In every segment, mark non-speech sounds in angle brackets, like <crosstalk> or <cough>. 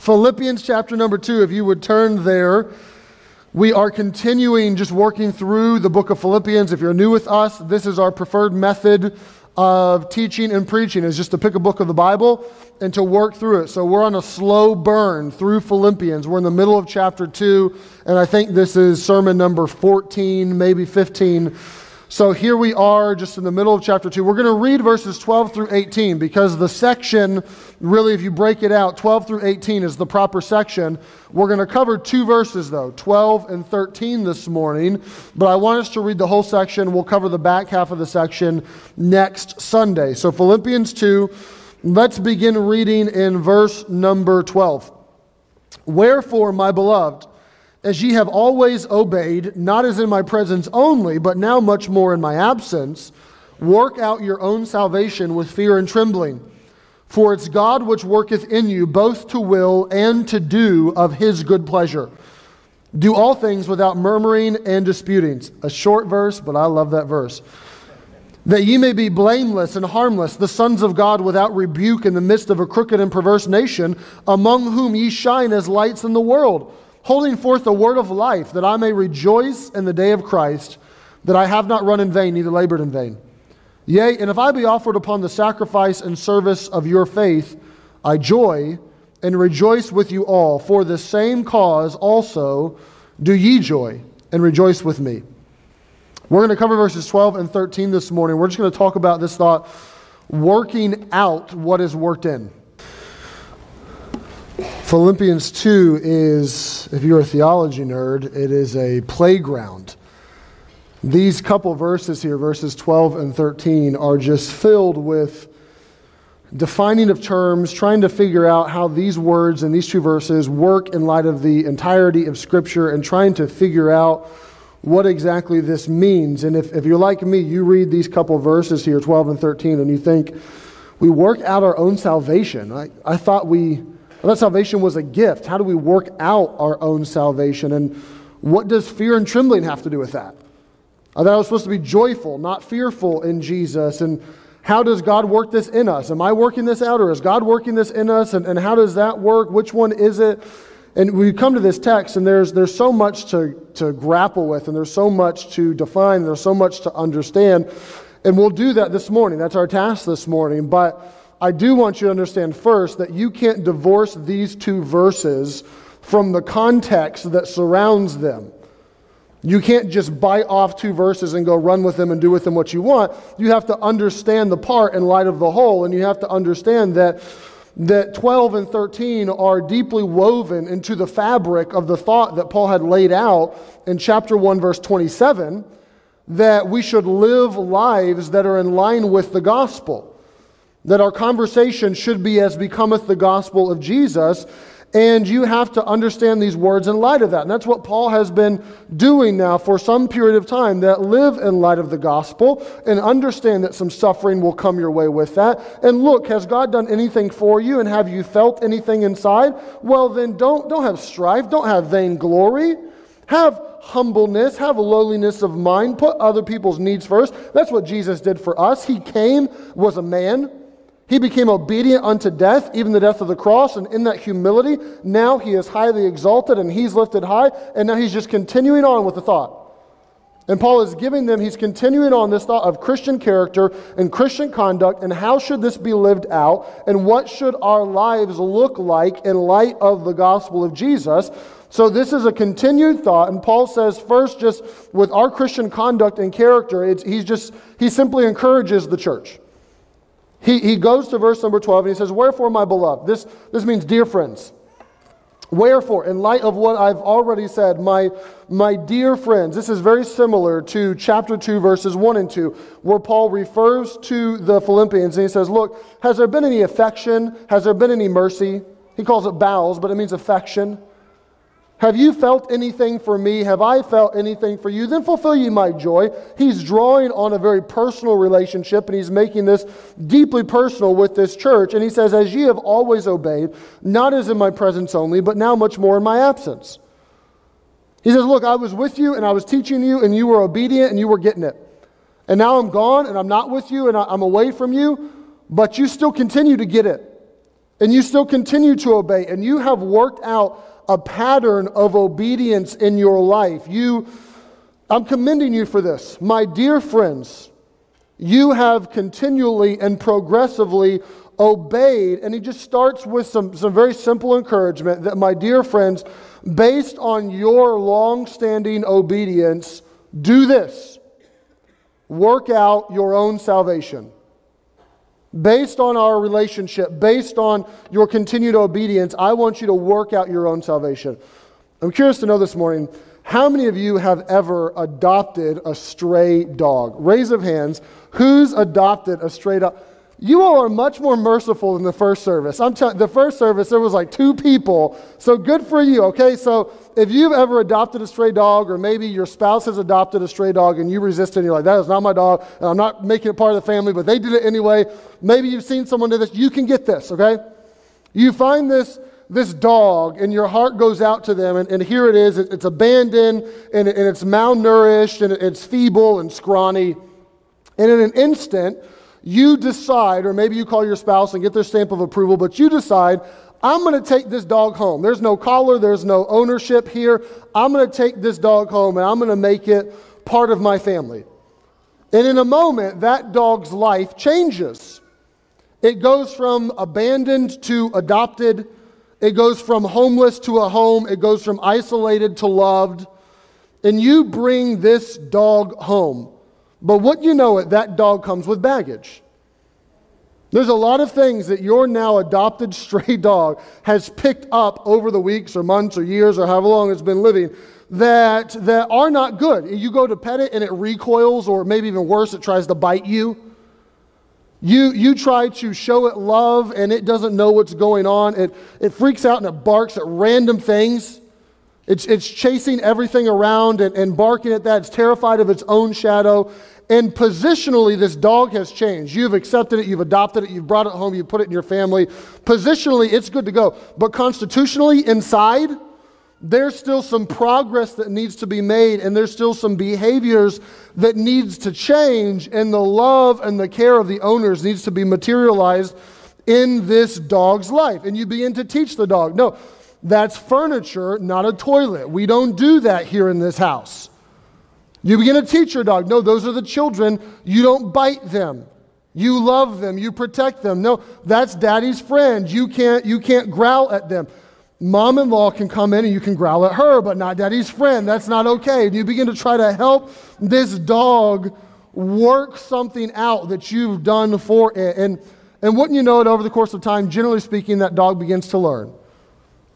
Philippians chapter number two, if you would turn there. We are continuing just working through the book of Philippians. If you're new with us, this is our preferred method of teaching and preaching is just to pick a book of the Bible and to work through it. So we're on a slow burn through Philippians. We're in the middle of chapter 2, and I think this is sermon number 14, maybe 15 so here we are just in the middle of chapter 2. We're going to read verses 12 through 18 because the section, really, if you break it out, 12 through 18 is the proper section. We're going to cover two verses, though, 12 and 13 this morning. But I want us to read the whole section. We'll cover the back half of the section next Sunday. So Philippians 2, let's begin reading in verse number 12. Wherefore, my beloved, as ye have always obeyed, not as in my presence only, but now much more in my absence, work out your own salvation with fear and trembling. For it's God which worketh in you both to will and to do of his good pleasure. Do all things without murmuring and disputings. A short verse, but I love that verse. That ye may be blameless and harmless, the sons of God without rebuke in the midst of a crooked and perverse nation, among whom ye shine as lights in the world holding forth the word of life, that I may rejoice in the day of Christ, that I have not run in vain, neither labored in vain. Yea, and if I be offered upon the sacrifice and service of your faith, I joy and rejoice with you all. For the same cause also do ye joy and rejoice with me. We're going to cover verses 12 and 13 this morning. We're just going to talk about this thought working out what is worked in. Philippians 2 is, if you're a theology nerd, it is a playground. These couple verses here, verses 12 and 13, are just filled with defining of terms, trying to figure out how these words and these two verses work in light of the entirety of Scripture and trying to figure out what exactly this means. And if, if you're like me, you read these couple verses here, 12 and 13, and you think, we work out our own salvation. I, I thought we that salvation was a gift. How do we work out our own salvation? And what does fear and trembling have to do with that? I thought I was supposed to be joyful, not fearful in Jesus. And how does God work this in us? Am I working this out or is God working this in us? And, and how does that work? Which one is it? And we come to this text, and there's, there's so much to, to grapple with, and there's so much to define, and there's so much to understand. And we'll do that this morning. That's our task this morning. But I do want you to understand first that you can't divorce these two verses from the context that surrounds them. You can't just bite off two verses and go run with them and do with them what you want. You have to understand the part in light of the whole, and you have to understand that, that 12 and 13 are deeply woven into the fabric of the thought that Paul had laid out in chapter 1, verse 27, that we should live lives that are in line with the gospel that our conversation should be as becometh the gospel of Jesus. And you have to understand these words in light of that. And that's what Paul has been doing now for some period of time that live in light of the gospel and understand that some suffering will come your way with that. And look, has God done anything for you and have you felt anything inside? Well, then don't, don't have strife, don't have vainglory. Have humbleness, have lowliness of mind, put other people's needs first. That's what Jesus did for us. He came, was a man he became obedient unto death, even the death of the cross, and in that humility, now he is highly exalted and he's lifted high, and now he's just continuing on with the thought. And Paul is giving them, he's continuing on this thought of Christian character and Christian conduct, and how should this be lived out, and what should our lives look like in light of the gospel of Jesus. So, this is a continued thought, and Paul says, first, just with our Christian conduct and character, he's just, he simply encourages the church. He, he goes to verse number 12 and he says, Wherefore, my beloved, this, this means dear friends. Wherefore, in light of what I've already said, my, my dear friends, this is very similar to chapter 2, verses 1 and 2, where Paul refers to the Philippians and he says, Look, has there been any affection? Has there been any mercy? He calls it bowels, but it means affection. Have you felt anything for me? Have I felt anything for you? Then fulfill ye my joy. He's drawing on a very personal relationship and he's making this deeply personal with this church. And he says, As ye have always obeyed, not as in my presence only, but now much more in my absence. He says, Look, I was with you and I was teaching you and you were obedient and you were getting it. And now I'm gone and I'm not with you and I'm away from you, but you still continue to get it. and you still continue to obey, and you have worked out a pattern of obedience in your life, you, I'm commending you for this. My dear friends, you have continually and progressively obeyed. And he just starts with some, some very simple encouragement that, my dear friends, based on your long standing obedience, do this work out your own salvation. Based on our relationship, based on your continued obedience, I want you to work out your own salvation. I'm curious to know this morning how many of you have ever adopted a stray dog? Raise of hands. Who's adopted a stray dog? You all are much more merciful than the first service. I'm telling the first service there was like two people. So good for you. Okay, so if you've ever adopted a stray dog, or maybe your spouse has adopted a stray dog and you resist it, and you're like, that is not my dog, and I'm not making it part of the family, but they did it anyway. Maybe you've seen someone do this. You can get this. Okay, you find this this dog and your heart goes out to them and, and here it is it's abandoned and, and it's malnourished and it's feeble and scrawny and in an instant you decide, or maybe you call your spouse and get their stamp of approval, but you decide, I'm going to take this dog home. There's no collar, there's no ownership here. I'm going to take this dog home and I'm going to make it part of my family. And in a moment, that dog's life changes. It goes from abandoned to adopted. It goes from homeless to a home. It goes from isolated to loved. And you bring this dog home. But what you know it, that dog comes with baggage. There's a lot of things that your now adopted stray <laughs> dog has picked up over the weeks or months or years or however long it's been living that, that are not good. You go to pet it and it recoils, or maybe even worse, it tries to bite you. You, you try to show it love and it doesn't know what's going on. It, it freaks out and it barks at random things. It's, it's chasing everything around and, and barking at that. It's terrified of its own shadow. And positionally, this dog has changed. You've accepted it, you've adopted it, you've brought it home, you've put it in your family. Positionally, it's good to go. But constitutionally, inside, there's still some progress that needs to be made, and there's still some behaviors that needs to change, and the love and the care of the owners needs to be materialized in this dog's life. And you begin to teach the dog. No, that's furniture, not a toilet. We don't do that here in this house. You begin to teach your dog. No, those are the children. You don't bite them. You love them. You protect them. No, that's daddy's friend. You can't, you can't growl at them. Mom in law can come in and you can growl at her, but not daddy's friend. That's not okay. And you begin to try to help this dog work something out that you've done for it. And, and wouldn't you know it, over the course of time, generally speaking, that dog begins to learn.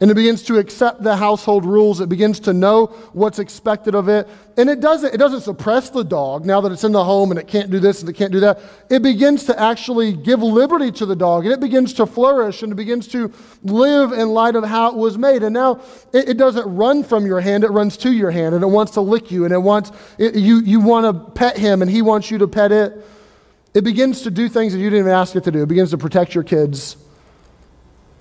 And it begins to accept the household rules. It begins to know what's expected of it. And it doesn't, it doesn't suppress the dog now that it's in the home and it can't do this and it can't do that. It begins to actually give liberty to the dog and it begins to flourish and it begins to live in light of how it was made. And now it, it doesn't run from your hand, it runs to your hand and it wants to lick you and it wants, it, you, you want to pet him and he wants you to pet it. It begins to do things that you didn't even ask it to do. It begins to protect your kids.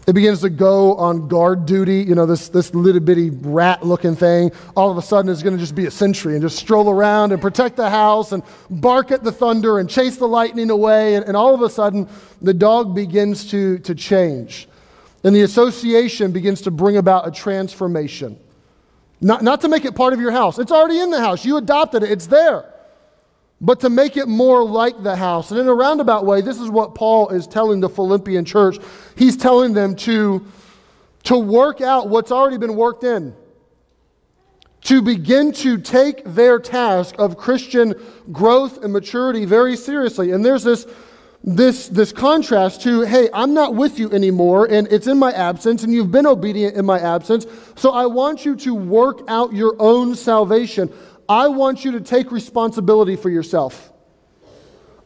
It begins to go on guard duty. You know, this, this little bitty rat looking thing, all of a sudden is going to just be a sentry and just stroll around and protect the house and bark at the thunder and chase the lightning away. And, and all of a sudden, the dog begins to, to change. And the association begins to bring about a transformation. Not, not to make it part of your house, it's already in the house. You adopted it, it's there but to make it more like the house. And in a roundabout way, this is what Paul is telling the Philippian church. He's telling them to, to work out what's already been worked in, to begin to take their task of Christian growth and maturity very seriously. And there's this. This, this contrast to, hey, I'm not with you anymore, and it's in my absence, and you've been obedient in my absence, so I want you to work out your own salvation. I want you to take responsibility for yourself.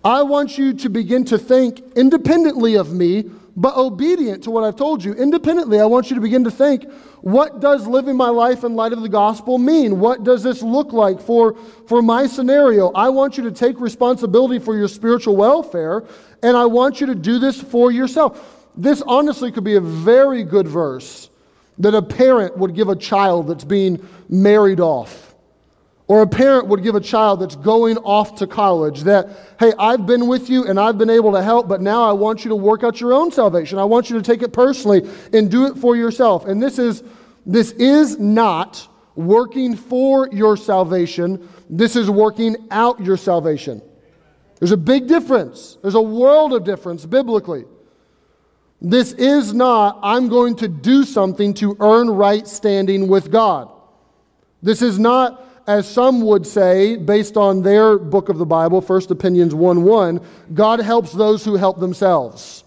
I want you to begin to think independently of me, but obedient to what I've told you. Independently, I want you to begin to think what does living my life in light of the gospel mean? What does this look like for, for my scenario? I want you to take responsibility for your spiritual welfare, and I want you to do this for yourself. This honestly could be a very good verse that a parent would give a child that's being married off or a parent would give a child that's going off to college that, hey, I've been with you and I've been able to help, but now I want you to work out your own salvation. I want you to take it personally and do it for yourself. And this is, this is not working for your salvation, this is working out your salvation. There's a big difference. There's a world of difference biblically. This is not, I'm going to do something to earn right standing with God. This is not as some would say, based on their book of the Bible, First Opinions 1 1, God helps those who help themselves.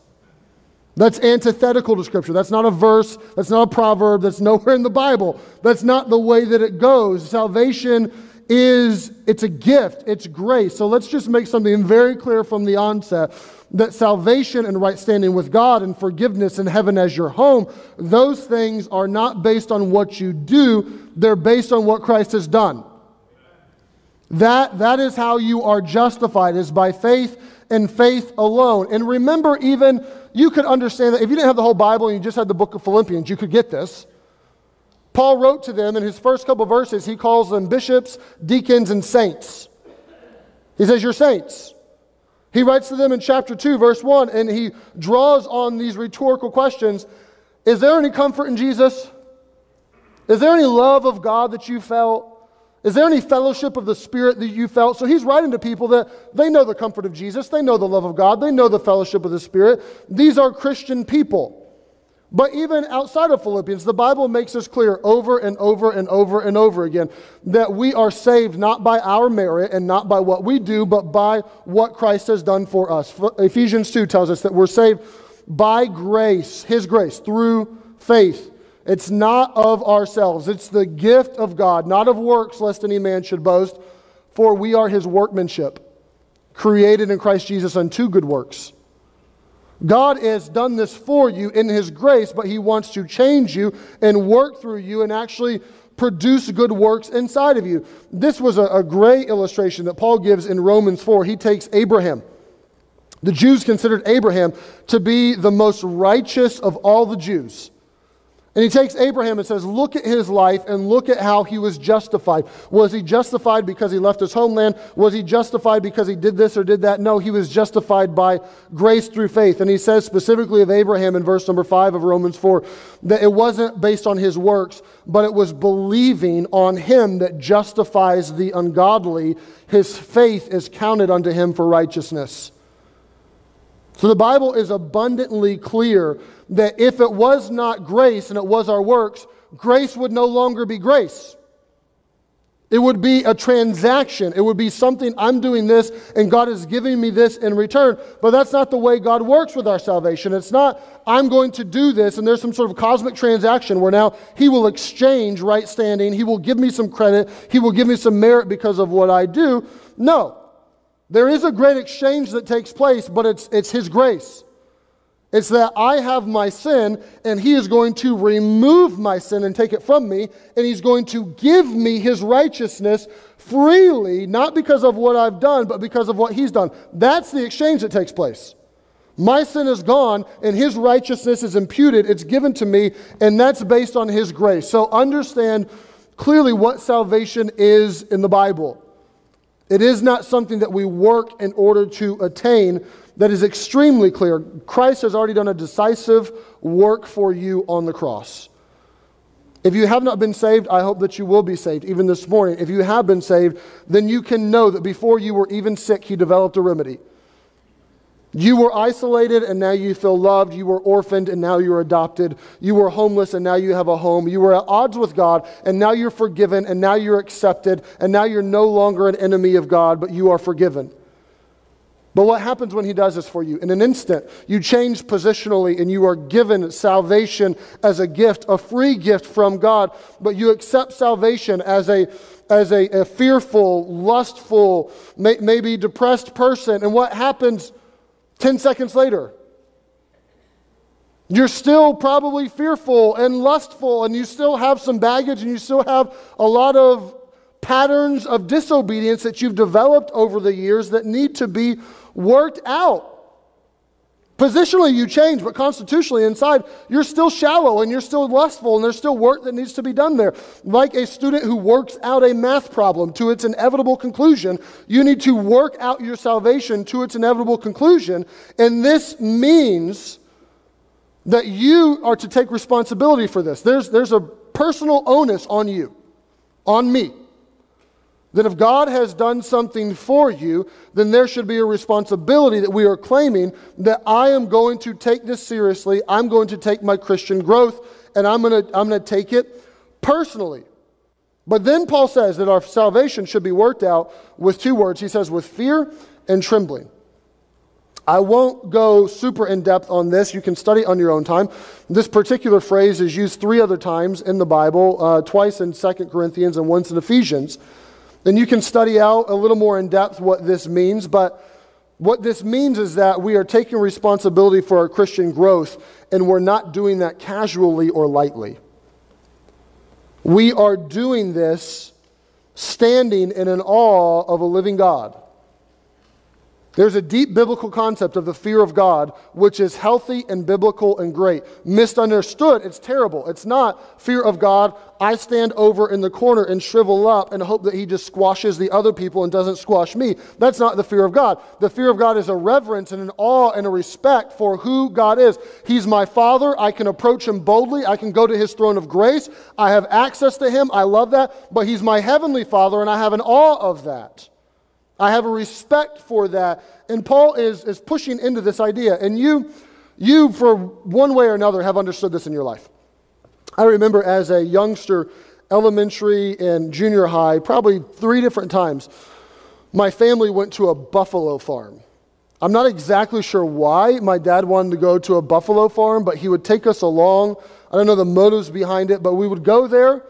That's antithetical to Scripture. That's not a verse. That's not a proverb. That's nowhere in the Bible. That's not the way that it goes. Salvation is, it's a gift, it's grace. So let's just make something very clear from the onset that salvation and right standing with God and forgiveness and heaven as your home, those things are not based on what you do, they're based on what Christ has done. That, that is how you are justified, is by faith and faith alone. And remember, even you could understand that if you didn't have the whole Bible and you just had the book of Philippians, you could get this. Paul wrote to them in his first couple verses, he calls them bishops, deacons, and saints. He says, You're saints. He writes to them in chapter 2, verse 1, and he draws on these rhetorical questions Is there any comfort in Jesus? Is there any love of God that you felt? Is there any fellowship of the Spirit that you felt? So he's writing to people that they know the comfort of Jesus, they know the love of God, they know the fellowship of the Spirit. These are Christian people. But even outside of Philippians, the Bible makes us clear over and over and over and over again that we are saved not by our merit and not by what we do, but by what Christ has done for us. Ephesians 2 tells us that we're saved by grace, His grace, through faith. It's not of ourselves, it's the gift of God, not of works, lest any man should boast, for we are His workmanship, created in Christ Jesus unto good works God has done this for you in His grace, but He wants to change you and work through you and actually produce good works inside of you. This was a, a great illustration that Paul gives in Romans 4. He takes Abraham. The Jews considered Abraham to be the most righteous of all the Jews. And he takes Abraham and says, Look at his life and look at how he was justified. Was he justified because he left his homeland? Was he justified because he did this or did that? No, he was justified by grace through faith. And he says specifically of Abraham in verse number 5 of Romans 4 that it wasn't based on his works, but it was believing on him that justifies the ungodly. His faith is counted unto him for righteousness. So the Bible is abundantly clear that if it was not grace and it was our works, grace would no longer be grace. It would be a transaction. It would be something I'm doing this and God is giving me this in return. But that's not the way God works with our salvation. It's not, I'm going to do this and there's some sort of cosmic transaction where now He will exchange right standing. He will give me some credit. He will give me some merit because of what I do. No. There is a great exchange that takes place, but it's, it's His grace. It's that I have my sin, and He is going to remove my sin and take it from me, and He's going to give me His righteousness freely, not because of what I've done, but because of what He's done. That's the exchange that takes place. My sin is gone, and His righteousness is imputed. It's given to me, and that's based on His grace. So understand clearly what salvation is in the Bible. It is not something that we work in order to attain. That is extremely clear. Christ has already done a decisive work for you on the cross. If you have not been saved, I hope that you will be saved, even this morning. If you have been saved, then you can know that before you were even sick, He developed a remedy. You were isolated and now you feel loved. You were orphaned and now you're adopted. You were homeless and now you have a home. You were at odds with God and now you're forgiven and now you're accepted and now you're no longer an enemy of God, but you are forgiven. But what happens when He does this for you? In an instant, you change positionally and you are given salvation as a gift, a free gift from God, but you accept salvation as a as a, a fearful, lustful, may, maybe depressed person. And what happens 10 seconds later. You're still probably fearful and lustful, and you still have some baggage, and you still have a lot of patterns of disobedience that you've developed over the years that need to be worked out. Positionally, you change, but constitutionally, inside, you're still shallow and you're still lustful, and there's still work that needs to be done there. Like a student who works out a math problem to its inevitable conclusion, you need to work out your salvation to its inevitable conclusion. And this means that you are to take responsibility for this. There's, there's a personal onus on you, on me that if God has done something for you, then there should be a responsibility that we are claiming that I am going to take this seriously. I'm going to take my Christian growth and I'm going to, I'm going to take it personally. But then Paul says that our salvation should be worked out with two words. He says, with fear and trembling. I won't go super in depth on this. You can study on your own time. This particular phrase is used three other times in the Bible, uh, twice in Second Corinthians and once in Ephesians. Then you can study out a little more in depth what this means, but what this means is that we are taking responsibility for our Christian growth, and we're not doing that casually or lightly. We are doing this standing in an awe of a living God. There's a deep biblical concept of the fear of God, which is healthy and biblical and great. Misunderstood, it's terrible. It's not fear of God. I stand over in the corner and shrivel up and hope that He just squashes the other people and doesn't squash me. That's not the fear of God. The fear of God is a reverence and an awe and a respect for who God is. He's my Father. I can approach Him boldly. I can go to His throne of grace. I have access to Him. I love that. But He's my Heavenly Father, and I have an awe of that. I have a respect for that. And Paul is, is pushing into this idea. And you, you, for one way or another, have understood this in your life. I remember as a youngster, elementary and junior high, probably three different times, my family went to a buffalo farm. I'm not exactly sure why my dad wanted to go to a buffalo farm, but he would take us along. I don't know the motives behind it, but we would go there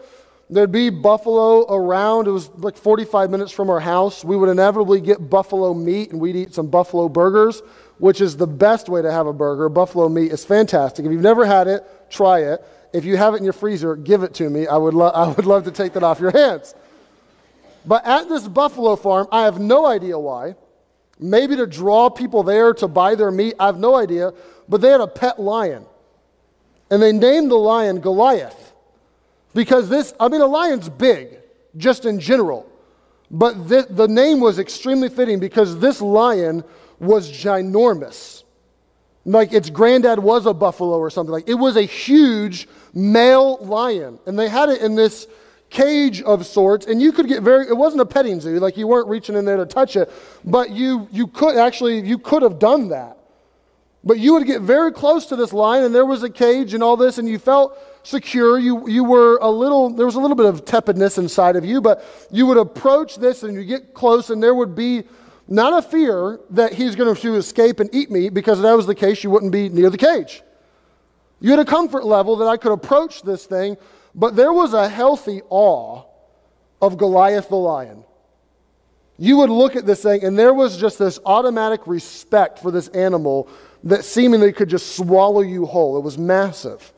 There'd be buffalo around. It was like 45 minutes from our house. We would inevitably get buffalo meat and we'd eat some buffalo burgers, which is the best way to have a burger. Buffalo meat is fantastic. If you've never had it, try it. If you have it in your freezer, give it to me. I would, lo- <laughs> I would love to take that off your hands. But at this buffalo farm, I have no idea why. Maybe to draw people there to buy their meat, I have no idea. But they had a pet lion. And they named the lion Goliath. Because this, I mean, a lion's big, just in general. But th- the name was extremely fitting because this lion was ginormous. Like its granddad was a buffalo or something like. It was a huge male lion, and they had it in this cage of sorts, and you could get very. It wasn't a petting zoo, like you weren't reaching in there to touch it, but you you could actually you could have done that. But you would get very close to this lion, and there was a cage and all this, and you felt secure. You, you were a little, there was a little bit of tepidness inside of you, but you would approach this and you get close, and there would be not a fear that he's going to escape and eat me, because if that was the case, you wouldn't be near the cage. You had a comfort level that I could approach this thing, but there was a healthy awe of Goliath the lion. You would look at this thing, and there was just this automatic respect for this animal that seemingly could just swallow you whole. It was massive.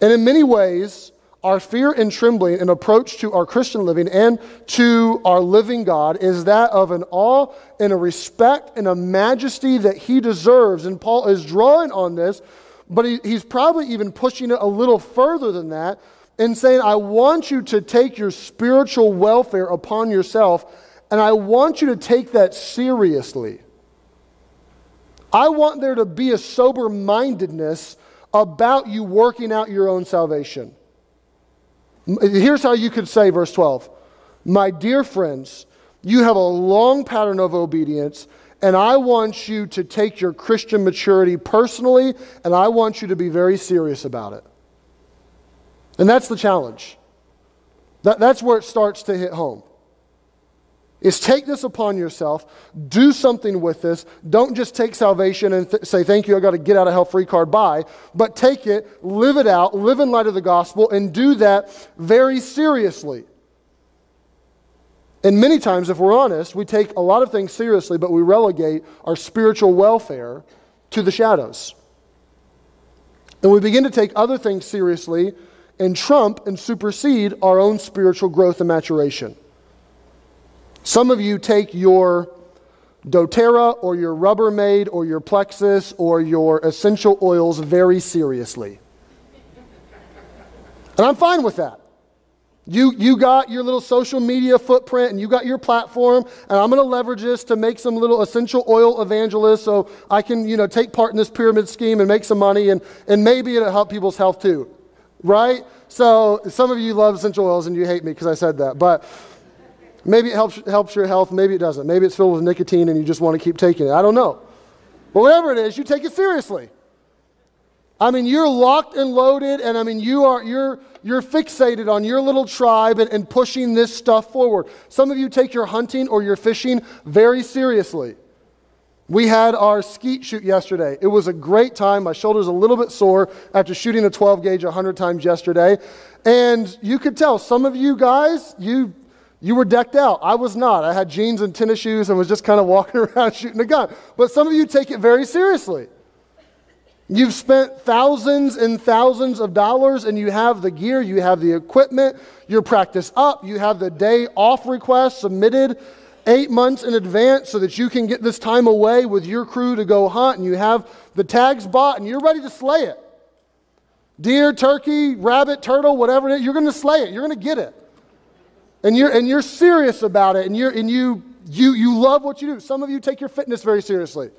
And in many ways, our fear and trembling and approach to our Christian living and to our living God is that of an awe and a respect and a majesty that he deserves. And Paul is drawing on this, but he, he's probably even pushing it a little further than that and saying, I want you to take your spiritual welfare upon yourself, and I want you to take that seriously. I want there to be a sober mindedness about you working out your own salvation. Here's how you could say, verse 12 My dear friends, you have a long pattern of obedience, and I want you to take your Christian maturity personally, and I want you to be very serious about it. And that's the challenge. That, that's where it starts to hit home is take this upon yourself, do something with this. Don't just take salvation and th- say, Thank you, I got to get out of hell free card, bye. But take it, live it out, live in light of the gospel, and do that very seriously. And many times, if we're honest, we take a lot of things seriously, but we relegate our spiritual welfare to the shadows. And we begin to take other things seriously and trump and supersede our own spiritual growth and maturation. Some of you take your doTERRA or your Rubbermaid or your Plexus or your essential oils very seriously. And I'm fine with that. You, you got your little social media footprint and you got your platform, and I'm going to leverage this to make some little essential oil evangelists so I can, you know, take part in this pyramid scheme and make some money, and, and maybe it'll help people's health too, right? So some of you love essential oils and you hate me because I said that, but maybe it helps, helps your health, maybe it doesn't. Maybe it's filled with nicotine and you just want to keep taking it. I don't know. But whatever it is, you take it seriously. I mean, you're locked and loaded, and I mean, you are, you're, you're fixated on your little tribe and, and pushing this stuff forward. Some of you take your hunting or your fishing very seriously. We had our skeet shoot yesterday. It was a great time. My shoulder's a little bit sore after shooting a 12 gauge 100 times yesterday. And you could tell some of you guys, you you were decked out. I was not. I had jeans and tennis shoes and was just kind of walking <laughs> around shooting a gun. But some of you take it very seriously. You've spent thousands and thousands of dollars and you have the gear, you have the equipment, you're practiced up, you have the day off request submitted eight months in advance so that you can get this time away with your crew to go hunt and you have the tags bought and you're ready to slay it. Deer, turkey, rabbit, turtle, whatever it is, you're going to slay it. You're going to get it. And you're, and you're serious about it and, you're, and you, you, you love what you do. Some of you take your fitness very seriously.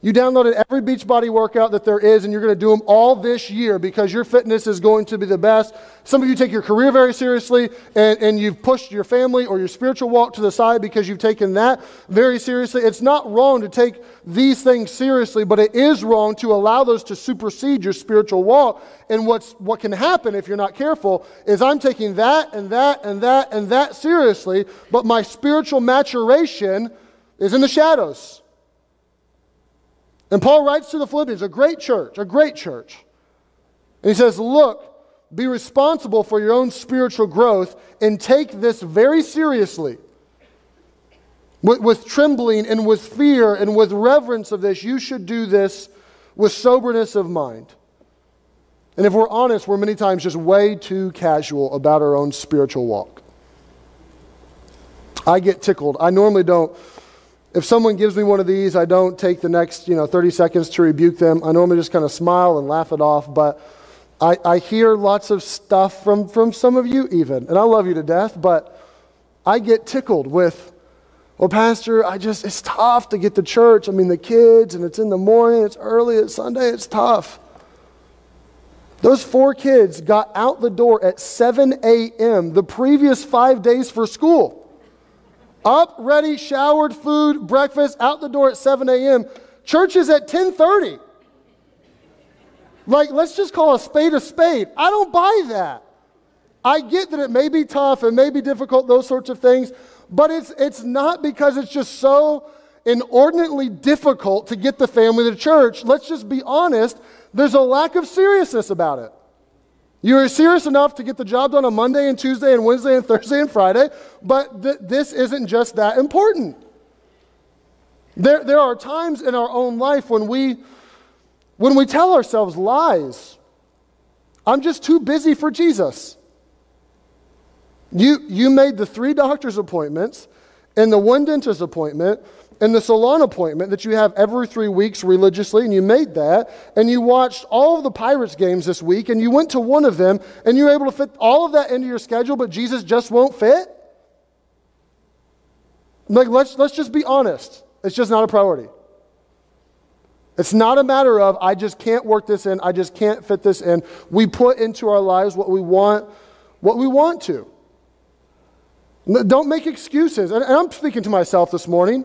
You downloaded every Beachbody workout that there is, and you're going to do them all this year because your fitness is going to be the best. Some of you take your career very seriously, and, and you've pushed your family or your spiritual walk to the side because you've taken that very seriously. It's not wrong to take these things seriously, but it is wrong to allow those to supersede your spiritual walk. And what's, what can happen if you're not careful is I'm taking that and that and that and that seriously, but my spiritual maturation is in the shadows. And Paul writes to the Philippians, a great church, a great church. And he says, Look, be responsible for your own spiritual growth and take this very seriously. With, with, trembling and with fear and with reverence of this, you should do this with soberness of mind. And if we're honest, we're many times just way too casual about our own spiritual walk. I get tickled. I normally don't if someone gives me one of these, I don't take the next, you know, 30 seconds to rebuke them. I normally just kind of smile and laugh it off, but I, I hear lots of stuff from, from some of you even, and I love you to death, but I get tickled with, well, Pastor, I just, it's tough to get to church. I mean, the kids, and it's in the morning, it's early, it's Sunday, it's tough. Those four kids got out the door at 7 a.m. the previous five days for school. Up, ready, showered, food, breakfast, out the door at 7 a.m. Church is at 10:30. Like, let's just call a spade a spade. I don't buy that. I get that it may be tough and may be difficult, those sorts of things, but it's, it's not because it's just so inordinately difficult to get the family to church. Let's just be honest, there's a lack of seriousness about it. You're serious enough to get the job done on Monday and Tuesday and Wednesday and Thursday and Friday, but th- this isn't just that important. There, there are times in our own life when we, when we tell ourselves lies. I'm just too busy for Jesus. You, you made the three doctor's appointments and the one dentist appointment and the salon appointment that you have every three weeks religiously, and you made that, and you watched all of the Pirates games this week, and you went to one of them, and you were able to fit all of that into your schedule, but Jesus just won't fit? Like, let's, let's just be honest. It's just not a priority. It's not a matter of, I just can't work this in, I just can't fit this in. We put into our lives what we want, what we want to. Don't make excuses. And I'm speaking to myself this morning.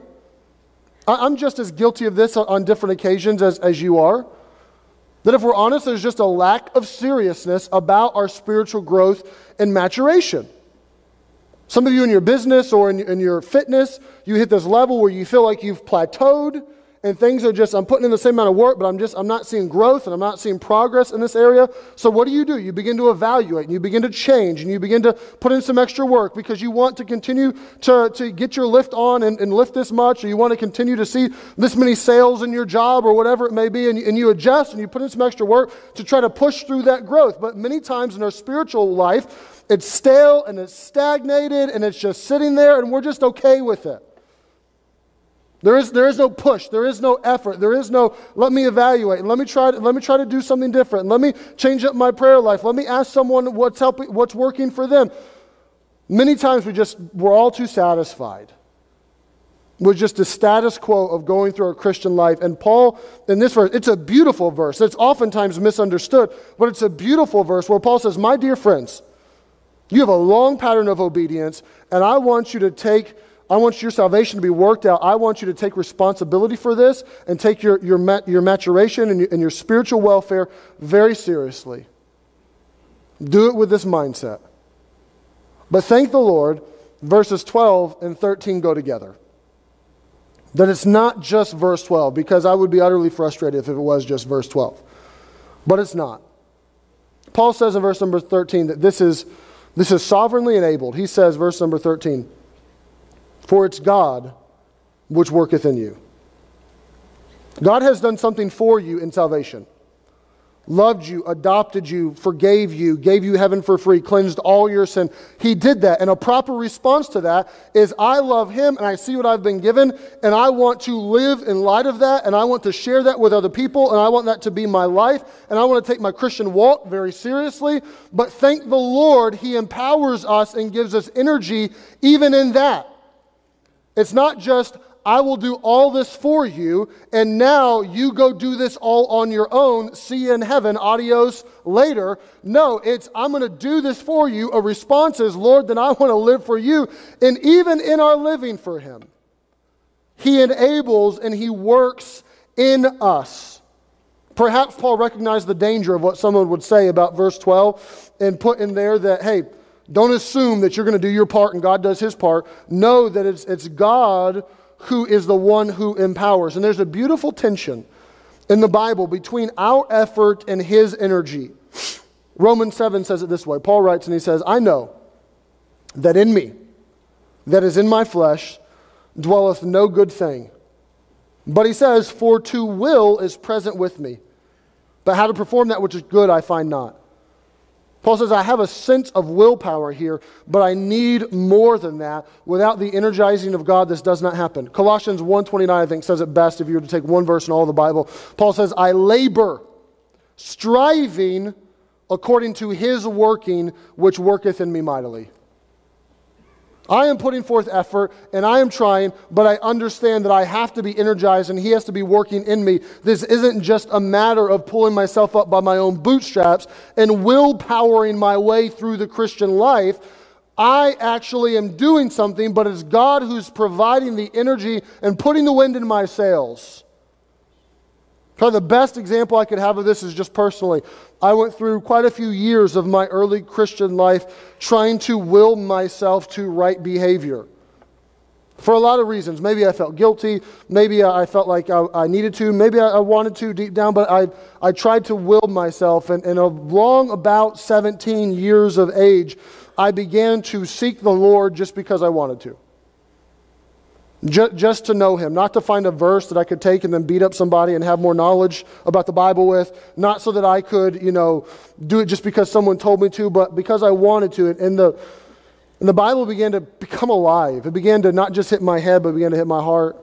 I'm just as guilty of this on different occasions as, as you are. That if we're honest, there's just a lack of seriousness about our spiritual growth and maturation. Some of you in your business or in, in your fitness, you hit this level where you feel like you've plateaued and things are just i'm putting in the same amount of work but i'm just i'm not seeing growth and i'm not seeing progress in this area. So what do you do? You begin to evaluate and you begin to change and you begin to put in some extra work because you want to continue to, to get your lift on and, and lift this much or you want to continue to see this many sales in your job or whatever it may be and, and you adjust and you put in some extra work to try to push through that growth. But many times in our spiritual life it's stale and it's stagnated and it's just sitting there and we're just okay with it There is, there is no push. There is no effort. There is no, let me evaluate. Let me try to, let me try to do something different. Let me change up my prayer life. Let me ask someone what's helping, what's working for them. Many times we just, we're all too satisfied with just the status quo of going through our Christian life. And Paul, in this verse, it's a beautiful verse. It's oftentimes misunderstood, but it's a beautiful verse where Paul says, My dear friends, you have a long pattern of obedience, and I want you to take I want your salvation to be worked out. I want you to take responsibility for this and take your, your, your maturation and your, and your spiritual welfare very seriously. Do it with this mindset. But thank the Lord, verses 12 and 13 go together. That it's not just verse 12, because I would be utterly frustrated if it was just verse 12. But it's not. Paul says in verse number 13 that this is, this is sovereignly enabled. He says, verse number 13, for it's God which worketh in you. God has done something for you in salvation. Loved you, adopted you, forgave you, gave you heaven for free, cleansed all your sin. He did that. And a proper response to that is I love Him and I see what I've been given and I want to live in light of that and I want to share that with other people and I want that to be my life and I want to take my Christian walk very seriously. But thank the Lord, He empowers us and gives us energy even in that. It's not just, I will do all this for you, and now you go do this all on your own. See you in heaven. Adios later. No, it's, I'm going to do this for you. A response is, Lord, then I want to live for you. And even in our living for Him, He enables and He works in us. Perhaps Paul recognized the danger of what someone would say about verse 12 and put in there that, hey, don't assume that you're going to do your part and God does his part. Know that it's, it's God who is the one who empowers. And there's a beautiful tension in the Bible between our effort and his energy. Romans 7 says it this way Paul writes and he says, I know that in me, that is in my flesh, dwelleth no good thing. But he says, For to will is present with me. But how to perform that which is good I find not. Paul says, I have a sense of willpower here, but I need more than that. Without the energizing of God, this does not happen. Colossians 1.29, I think, says it best if you were to take one verse in all the Bible. Paul says, I labor, striving according to his working, which worketh in me mightily. I am putting forth effort and I am trying, but I understand that I have to be energized and He has to be working in me. This isn't just a matter of pulling myself up by my own bootstraps and willpowering my way through the Christian life. I actually am doing something, but it's God who's providing the energy and putting the wind in my sails. Probably the best example I could have of this is just personally. I went through quite a few years of my early Christian life trying to will myself to right behavior. For a lot of reasons. Maybe I felt guilty. Maybe I felt like I, I needed to. Maybe I, I, wanted to deep down, but I, I tried to will myself. And, and along about 17 years of age, I began to seek the Lord just because I wanted to just to know him, not to find a verse that I could take and then beat up somebody and have more knowledge about the Bible with, not so that I could, you know, do it just because someone told me to, but because I wanted to. And the, and the Bible began to become alive. It began to not just hit my head, but began to hit my heart.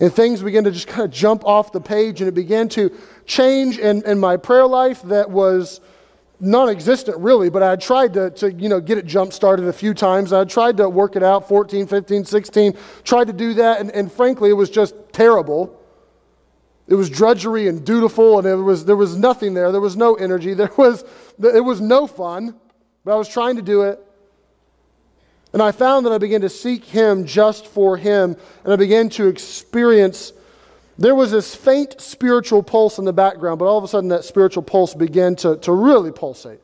And things began to just kind of jump off the page, and it began to change in, in my prayer life that was non-existent really but i tried to, to you know get it jump started a few times. I tried to work it out 14 15 16 tried to do that and, and frankly it was just terrible. It was drudgery and dutiful and there was, there was nothing there. There was no energy. <laughs> There was it was no fun but i was trying to do it. And i found that i began to seek him just for him and i began to experience there was this faint spiritual pulse in the background, but all of a sudden that spiritual pulse began to, to really pulsate.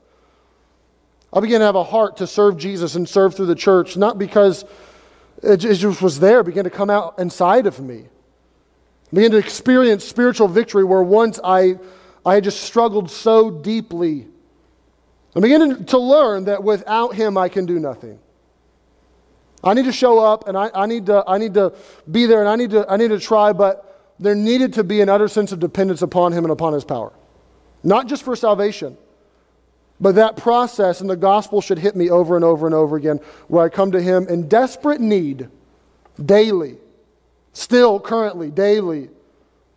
I began to have a heart to serve Jesus and serve through the church, not because it just was there, it began to come out inside of me. I began to experience spiritual victory where once I, I had just struggled so deeply. I began to learn that without Him I can do nothing. I need to show up and I, I, need, to, I need to be there and I need to, I need to try, but there needed to be an utter sense of dependence upon him and upon his power. Not just for salvation, but that process and the gospel should hit me over and over and over again, where I come to him in desperate need daily still, currently, daily,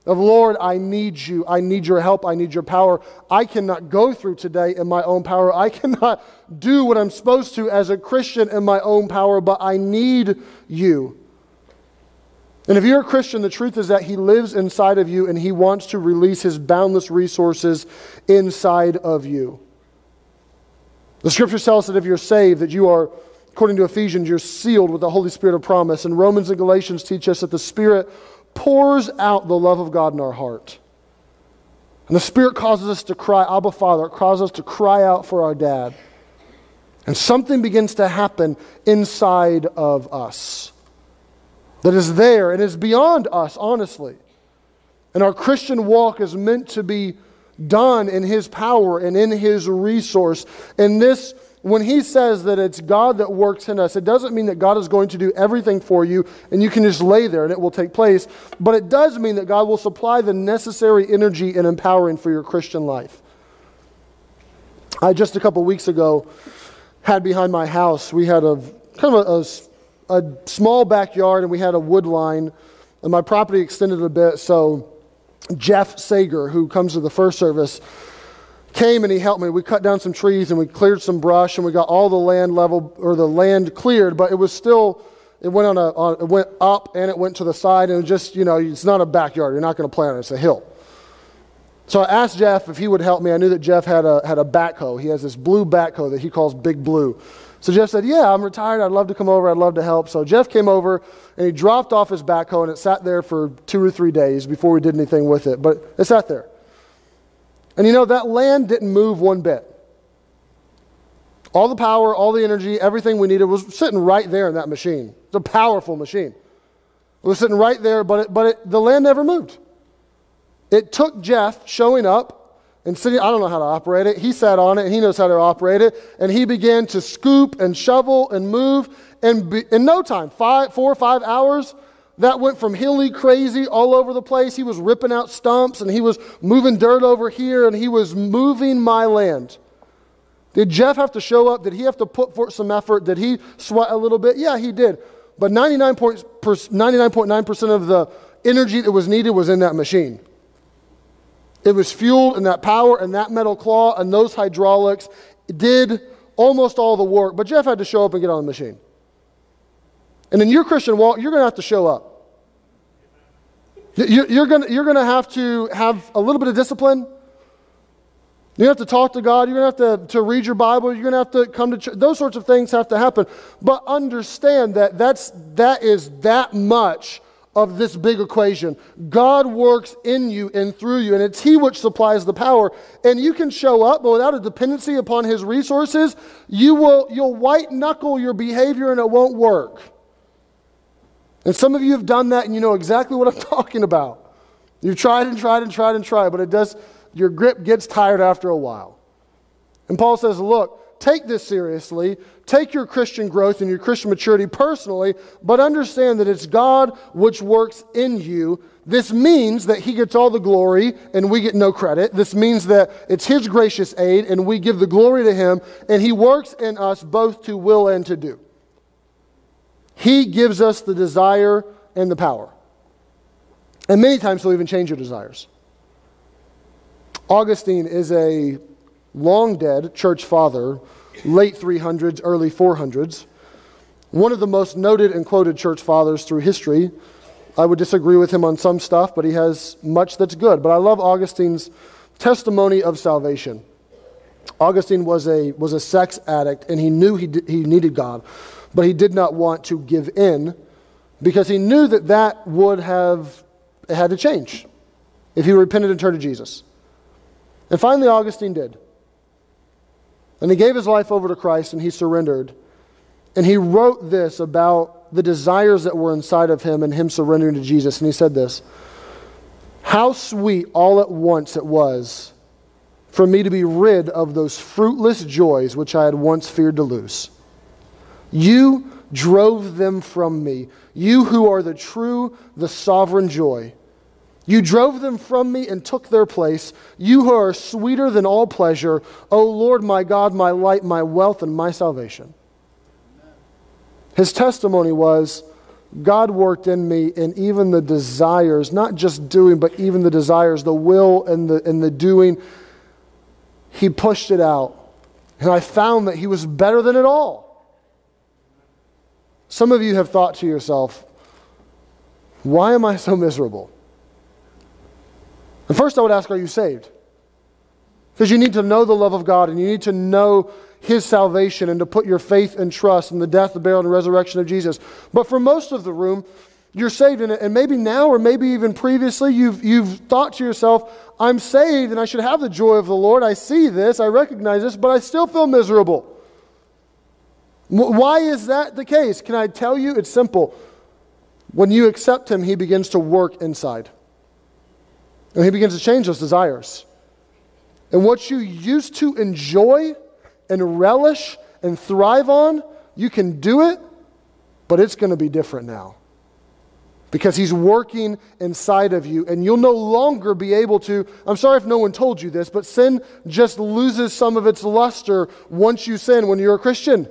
of Lord, I need you. I need your help. I need your power. I cannot go through today in my own power. I cannot do what I'm supposed to as a Christian in my own power, but I need you. And if you're a Christian, the truth is that He lives inside of you and He wants to release His boundless resources inside of you. The scriptures tell us that if you're saved, that you are, according to Ephesians, you're sealed with the Holy Spirit of promise. And Romans and Galatians teach us that the Spirit pours out the love of God in our heart. And the Spirit causes us to cry, Abba Father. It causes us to cry out for our dad. And something begins to happen inside of us that is there and is beyond us, honestly. And our Christian walk is meant to be done in His power and in His resource. And this when he says that it's God that works in us, it doesn't mean that God is going to do everything for you and you can just lay there and it will take place. But it does mean that God will supply the necessary energy and empowering for your Christian life. I just a couple weeks ago had behind my house, we had a kind of a, a, a small backyard and we had a wood line. And my property extended a bit, so Jeff Sager, who comes to the first service, came and he helped me. We cut down some trees and we cleared some brush and we got all the land level or the land cleared, but it was still it went on a on, it went up and it went to the side and just you know it's not a backyard. You're not going to plant it. It's a hill. So I asked Jeff if he would help me. I knew that Jeff had a had a backhoe. He has this blue backhoe that he calls Big Blue. So Jeff said, "Yeah, I'm retired. I'd love to come over. I'd love to help." So Jeff came over and he dropped off his backhoe and it sat there for two or three days before we did anything with it. But it sat there. And you know, that land didn't move one bit. All the power, all the energy, everything we needed was sitting right there in that machine. It's a powerful machine. It was sitting right there, but, it, but it, the land never moved. It took Jeff showing up and sitting, I don't know how to operate it. He sat on it he knows how to operate it. And he began to scoop and shovel and move. And be, in no time, five, four or five hours, that went from hilly crazy all over the place. He was ripping out stumps and he was moving dirt over here and he was moving my land. Did Jeff have to show up? Did he have to put forth some effort? Did he sweat a little bit? Yeah, he did. But 99.9% of the energy that was needed was in that machine. It was fueled and that power and that metal claw and those hydraulics did almost all the work. But Jeff had to show up and get on the machine. And in your Christian walk, you're going to have to show up. You're going you're to have to have a little bit of discipline. You have to talk to God. You're going to have to, to read your Bible. You're going to have to come to church. Those sorts of things have to happen. But understand that that's, that is that much of this big equation. God works in you and through you, and it's He which supplies the power. And you can show up, but without a dependency upon His resources, you will, you'll white knuckle your behavior and it won't work. And some of you have done that and you know exactly what I'm <laughs> talking about. You've tried and tried and tried and tried, but it does, your grip gets tired after a while. And Paul says, look, take this seriously. Take your Christian growth and your Christian maturity personally, but understand that it's God which works in you. This means that He gets all the glory and we get no credit. This means that it's His gracious aid and we give the glory to Him, and He works in us both to will and to do. He gives us the desire and the power. And many times he'll even change your desires. Augustine is a long dead church father, late 300s, early 400s, one of the most noted and quoted church fathers through history. I would disagree with him on some stuff, but he has much that's good. But I love Augustine's testimony of salvation. Augustine was a, was a sex addict, and he knew he, he needed God but he did not want to give in because he knew that that would have had to change if he repented and turned to Jesus. And finally, Augustine did. And he gave his life over to Christ and he surrendered. And he wrote this about the desires that were inside of him and him surrendering to Jesus. And he said this How sweet all at once it was for me to be rid of those fruitless joys which I had once feared to lose. You drove them from me. You who are the true, the sovereign joy. You drove them from me and took their place. You who are sweeter than all pleasure, O Lord my God, my light, my wealth, and my salvation. His testimony was God worked in me and even the desires, not just doing, but even the desires, the will and the, and the doing. He pushed it out. And I found that He was better than it all. Some of you have thought to yourself, why am I so miserable? And first, I would ask, are you saved? Because you need to know the love of God and you need to know His salvation and to put your faith and trust in the death, the burial, and resurrection of Jesus. But for most of the room, you're saved in it. And maybe now, or maybe even previously, you've, you've thought to yourself, I'm saved and I should have the joy of the Lord. I see this, I recognize this, but I still feel miserable. Why is that the case? Can I tell you? It's simple. When you accept Him, He begins to work inside. And He begins to change those desires. And what you used to enjoy and relish and thrive on, you can do it, but it's going to be different now. Because he's working inside of you, and you'll no longer be able to. I'm sorry if no one told you this, but sin just loses some of its luster once you sin when you're a Christian.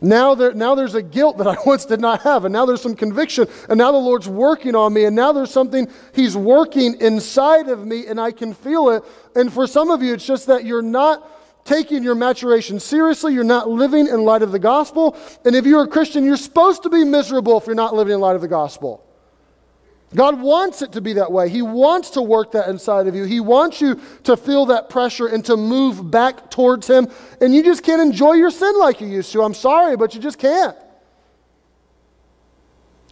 Now, there, now there's a guilt that I <laughs> once did not have, and now there's some conviction, and now the Lord's working on me, and now there's something He's working inside of me, and I can feel it. And for some of you, it's just that you're not taking your maturation seriously, you're not living in light of the gospel. And if you're a Christian, you're supposed to be miserable if you're not living in light of the gospel. God wants it to be that way. He wants to work that inside of you. He wants you to feel that pressure and to move back towards Him. And you just can't enjoy your sin like you used to. I'm sorry, but you just can't.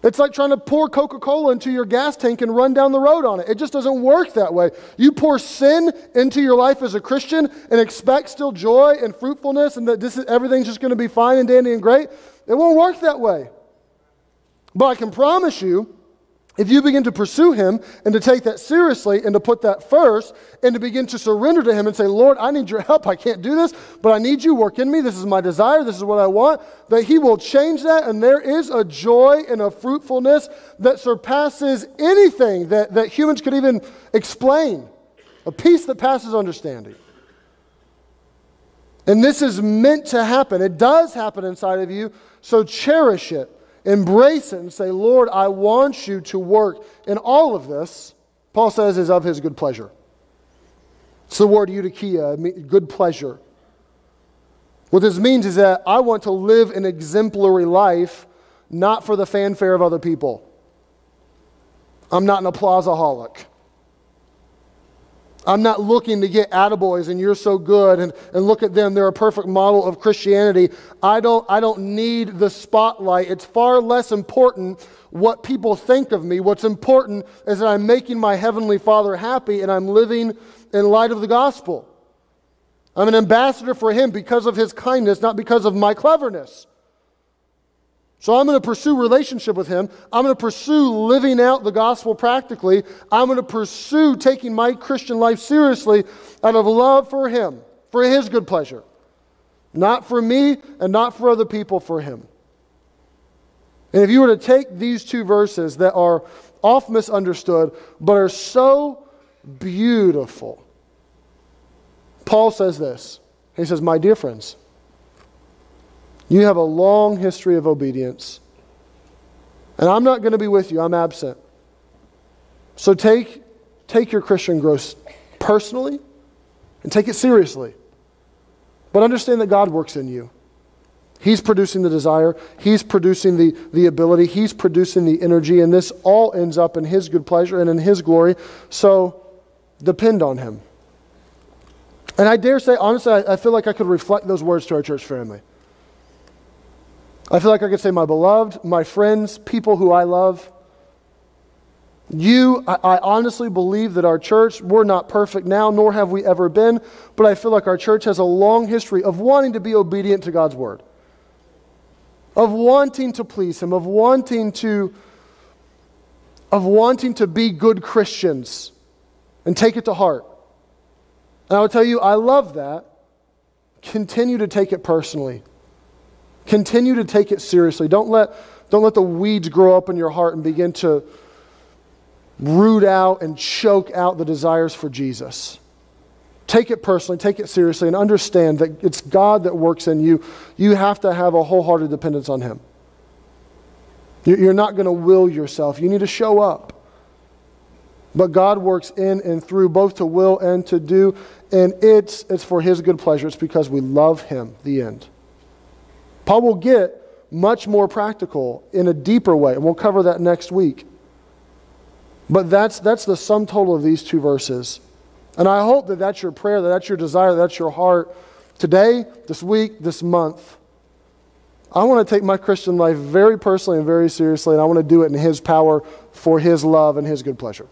It's like trying to pour Coca Cola into your gas tank and run down the road on it. It just doesn't work that way. You pour sin into your life as a Christian and expect still joy and fruitfulness and that this is, everything's just going to be fine and dandy and great. It won't work that way. But I can promise you, if you begin to pursue Him and to take that seriously and to put that first and to begin to surrender to Him and say, Lord, I need your help. I can't do this, but I need you. Work in me. This is my desire. This is what I want. That He will change that. And there is a joy and a fruitfulness that surpasses anything that, that humans could even explain. A peace that passes understanding. And this is meant to happen. It does happen inside of you, so cherish it. Embrace it and say, Lord, I want you to work. in all of this, Paul says, is of his good pleasure. It's the word eudokia, good pleasure. What this means is that I want to live an exemplary life, not for the fanfare of other people. I'm not an applauseaholic. I'm not looking to get attaboys and you're so good and, and look at them. They're a perfect model of Christianity. I don't, I don't need the spotlight. It's far less important what people think of me. What's important is that I'm making my Heavenly Father happy and I'm living in light of the gospel. I'm an ambassador for Him because of His kindness, not because of my cleverness. So I'm going to pursue relationship with him. I'm going to pursue living out the gospel practically. I'm going to pursue taking my Christian life seriously out of love for him, for his good pleasure. Not for me and not for other people, for him. And if you were to take these two verses that are oft misunderstood, but are so beautiful, Paul says this. He says, My dear friends, you have a long history of obedience. And I'm not going to be with you, I'm absent. So take, take your Christian growth personally and take it seriously. But understand that God works in you. He's producing the desire, He's producing the, the ability, He's producing the energy, and this all ends up in His good pleasure and in His glory. So depend on Him. And I dare say, honestly, I, I feel like I could reflect those words to our church family. I feel like I could say, my beloved, my friends, people who I love. You, I, I, honestly believe that our church, we're not perfect now, nor have we ever been, but I feel like our church has a long history of wanting to be obedient to God's word, of wanting to please Him, of wanting to, of wanting to be good Christians and take it to heart. And I will tell you, I love that. Continue to take it personally. Continue to take it seriously. Don't let, don't let the weeds grow up in your heart and begin to root out and choke out the desires for Jesus. Take it personally, take it seriously, and understand that it's God that works in you. You have to have a wholehearted dependence on Him. You're not going to will yourself. You need to show up. But God works in and through both to will and to do, and it's, it's for His good pleasure. It's because we love Him, the end. Paul will get much more practical in a deeper way, and we'll cover that next week. But that's, that's the sum total of these two verses. And I hope that that's your prayer, that that's your desire, that that's your heart today, this week, this month. I want to take my Christian life very personally and very seriously, and I want to do it in His power for His love and His good pleasure.